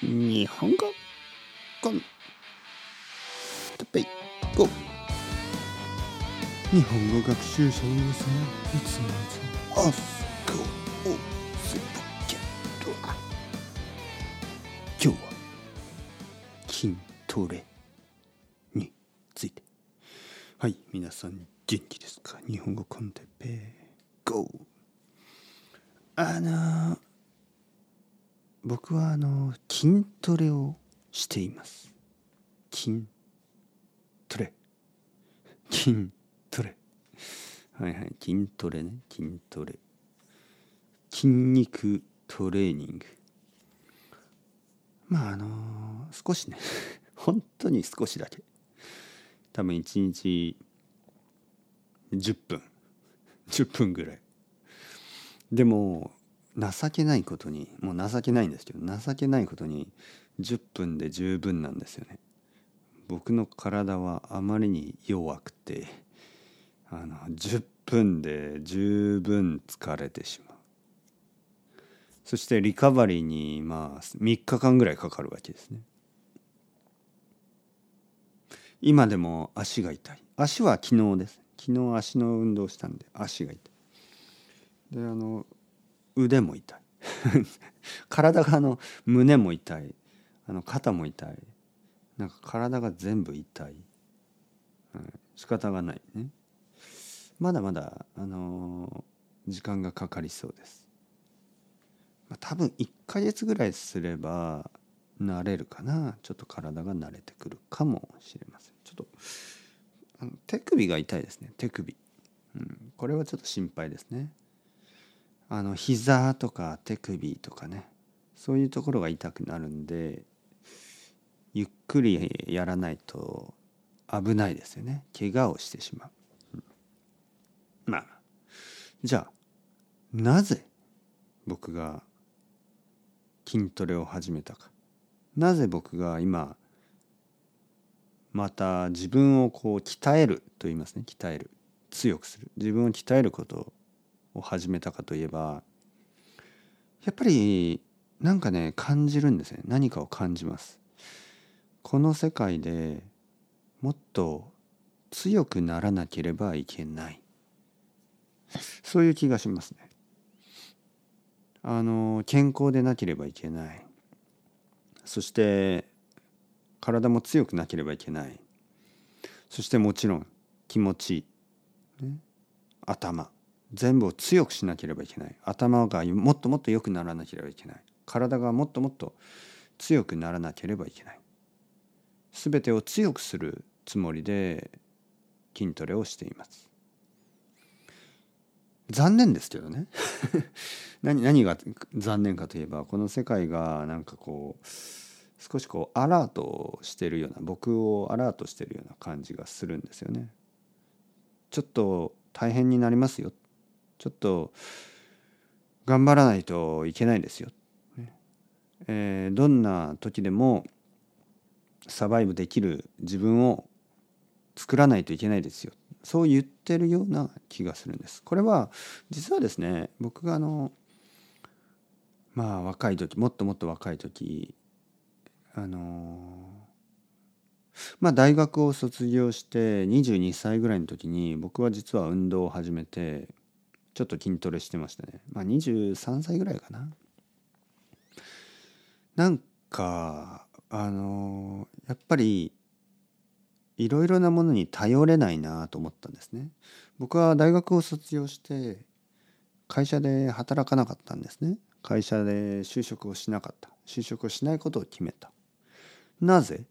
日本語コンテペイゴ日本語学習者の皆様い。つもいつもアスコオスポケット今日は筋トレについて。はい皆さん元気ですか？日本語コンテペイ。ゴあの僕はあの筋トレをしています。筋トレ。筋トレ。はいはい。筋トレね。筋トレ。筋肉トレーニング。まああの少しね。本当に少しだけ。多分1日10分。10分ぐらい。でも情けないことにもう情けないんですけど情けないことに10分で十分なんですよね。僕の体はあまりに弱くてあの10分で十分疲れてしまう。そしてリカバリーにまあ3日間ぐらいかかるわけですね。今でも足が痛い。足は昨日です。昨日足の運動したんで足が痛い。であの腕も痛い。体があの胸も痛い。あの肩も痛い。なんか体が全部痛い、うん、仕方がないね。まだまだあのー、時間がかかりそうです、まあ、多分1ヶ月ぐらいすれば慣れるかな。ちょっと体が慣れてくるかもしれません。ちょっとあの手首が痛いですね。手首、うん、これはちょっと心配ですね。あの膝とか手首とかね。そういうところが痛くなるんでゆっくりやらないと危ないですよね。怪我をしてしまう、うん、まあじゃあなぜ僕が筋トレを始めたか。なぜ僕が今また自分をこう鍛えると言いますね。鍛える。強くする。自分を鍛えることをを始めたかといえばやっぱりなんかね感じるんですね。何かを感じます。この世界でもっと強くならなければいけない。そういう気がしますね。あの健康でなければいけない。そして体も強くなければいけない。そしてもちろん気持ち、ね、頭。全部を強くしなければいけない。頭がもっともっと良くならなければいけない。体がもっともっと強くならなければいけない。全てを強くするつもりで筋トレをしています。残念ですけどね。何何が残念かといえばこの世界がなんかこう少しこうアラートしてるような僕をアラートしてるような感じがするんですよね。ちょっと大変になりますよ。ちょっと頑張らないといけないですよ。えー、どんな時でもサバイブできる自分を作らないといけないですよそう言ってるような気がするんです。これは実はですね僕があのまあ若い時もっともっと若い時あのまあ大学を卒業して22歳ぐらいの時に僕は実は運動を始めてちょっと筋トレしてましたね。まあ23歳ぐらいかな。なんかあのやっぱりいろいろなものに頼れないなと思ったんですね。僕は大学を卒業して会社で働かなかったんですね。会社で就職をしなかった。就職をしないことを決めた。なぜ？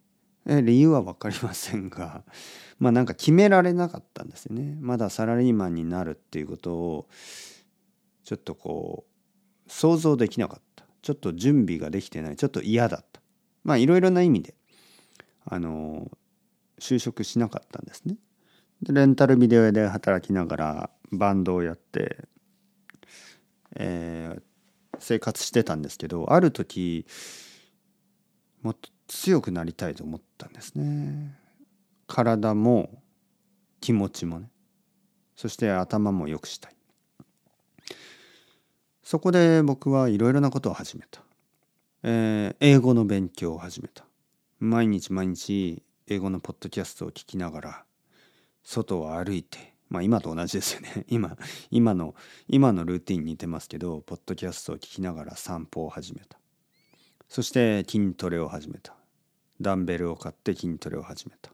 え理由は分かりませんが まあなんか決められなかったんですよね。まだサラリーマンになるっていうことをちょっとこう想像できなかった。ちょっと準備ができてない。ちょっと嫌だった。まあいろいろな意味であの就職しなかったんですね。でレンタルビデオ屋で働きながらバンドをやって、えー、生活してたんですけどある時もっと強くなりたいと思ったんですね。体も気持ちもね。そして頭も良くしたい。そこで僕はいろいろなことを始めた。えー英語の勉強を始めた。毎日毎日英語のポッドキャストを聞きながら外を歩いてまあ今と同じですよね。今今の今のルーティンに似てますけどポッドキャストを聞きながら散歩を始めた。そして筋トレを始めた。ダンベルを買って筋トレを始めた。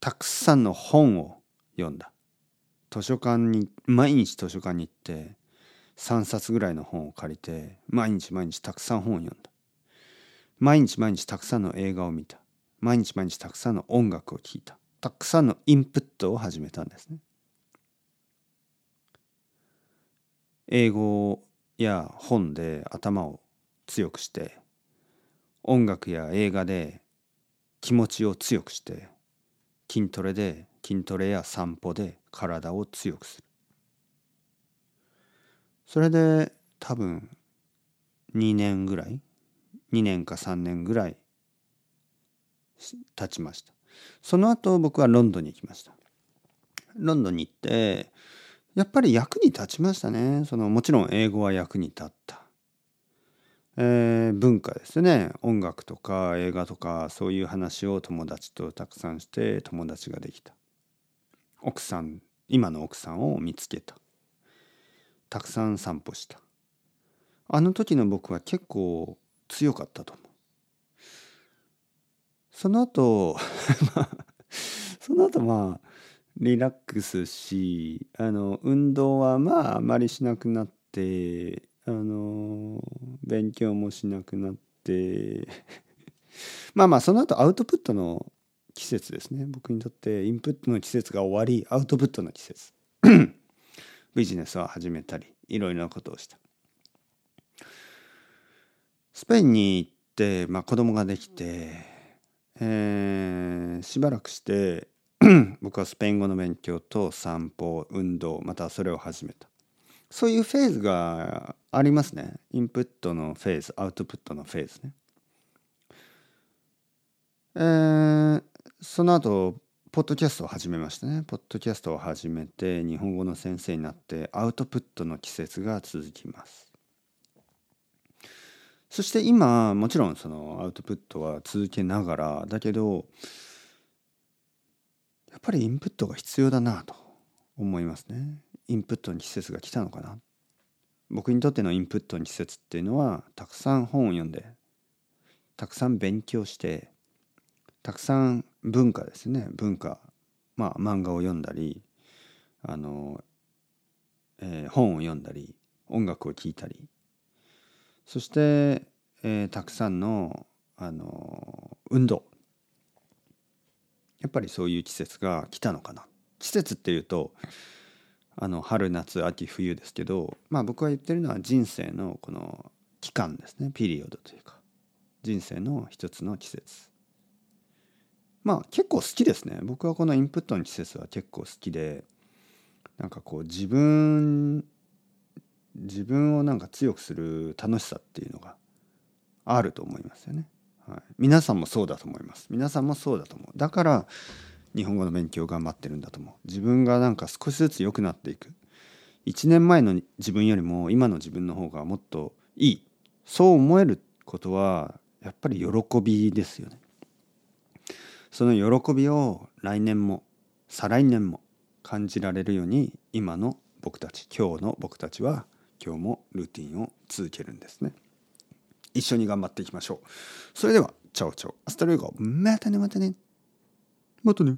たくさんの本を読んだ。図書館に毎日図書館に行って3冊ぐらいの本を借りて毎日毎日たくさん本を読んだ。毎日毎日たくさんの映画を見た。毎日毎日たくさんの音楽を聴いた。たくさんのインプットを始めたんですね。英語や本で頭を強くして音楽や映画で気持ちを強くして筋トレで筋トレや散歩で体を強くする。それで多分2年ぐらい2年か3年ぐらい経ちました。その後僕はロンドンに行きました。ロンドンに行ってやっぱり役に立ちましたね。そのもちろん英語は役に立った。えー文化ですね。音楽とか映画とかそういう話を友達とたくさんして友達ができた。奥さん今の奥さんを見つけた。たくさん散歩した。あの時の僕は結構強かったと思う。その後まあ その後まあリラックスしあの運動はまああまりしなくなってあの勉強もしなくなって。まあまあその後アウトプットの季節ですね。僕にとってインプットの季節が終わりアウトプットの季節。ビジネスを始めたりいろいろなことをした。スペインに行って、まあ、子供ができて、えーしばらくして 僕はスペイン語の勉強と散歩運動またそれを始めた。そういうフェーズがありますね。インプットのフェーズアウトプットのフェーズね。えーその後ポッドキャストを始めましたね。ポッドキャストを始めて日本語の先生になってアウトプットの季節が続きます。そして今もちろんそのアウトプットは続けながらだけどやっぱりインプットが必要だなと思いますね。インプットの季節が来たのかな。僕にとってのインプットの季節っていうのはたくさん本を読んでたくさん勉強してたくさん文化ですね。文化まあ漫画を読んだりあの、えー本を読んだり音楽を聴いたり。そして、えーたくさんのあの運動。やっぱりそういう季節が来たのかな。季節っていうとあの春夏秋冬ですけどまあ僕が言ってるのは人生のこの期間ですね。ピリオドというか人生の一つの季節。まあ結構好きですね。僕はこのインプットの季節は結構好きでなんかこう自分自分をなんか強くする楽しさっていうのがあると思いますよね、はい、皆さんもそうだと思います。皆さんもそうだと思う。だから日本語の勉強頑張ってるんだと思う。自分がなんか少しずつ良くなっていく。1年前の自分よりも今の自分の方がもっといい。そう思えることはやっぱり喜びですよね。その喜びを来年も再来年も感じられるように今の僕たち今日の僕たちは今日もルーティンを続けるんですね。一緒に頑張っていきましょう。それでは chao chao。Hasta luego またねまたね。またね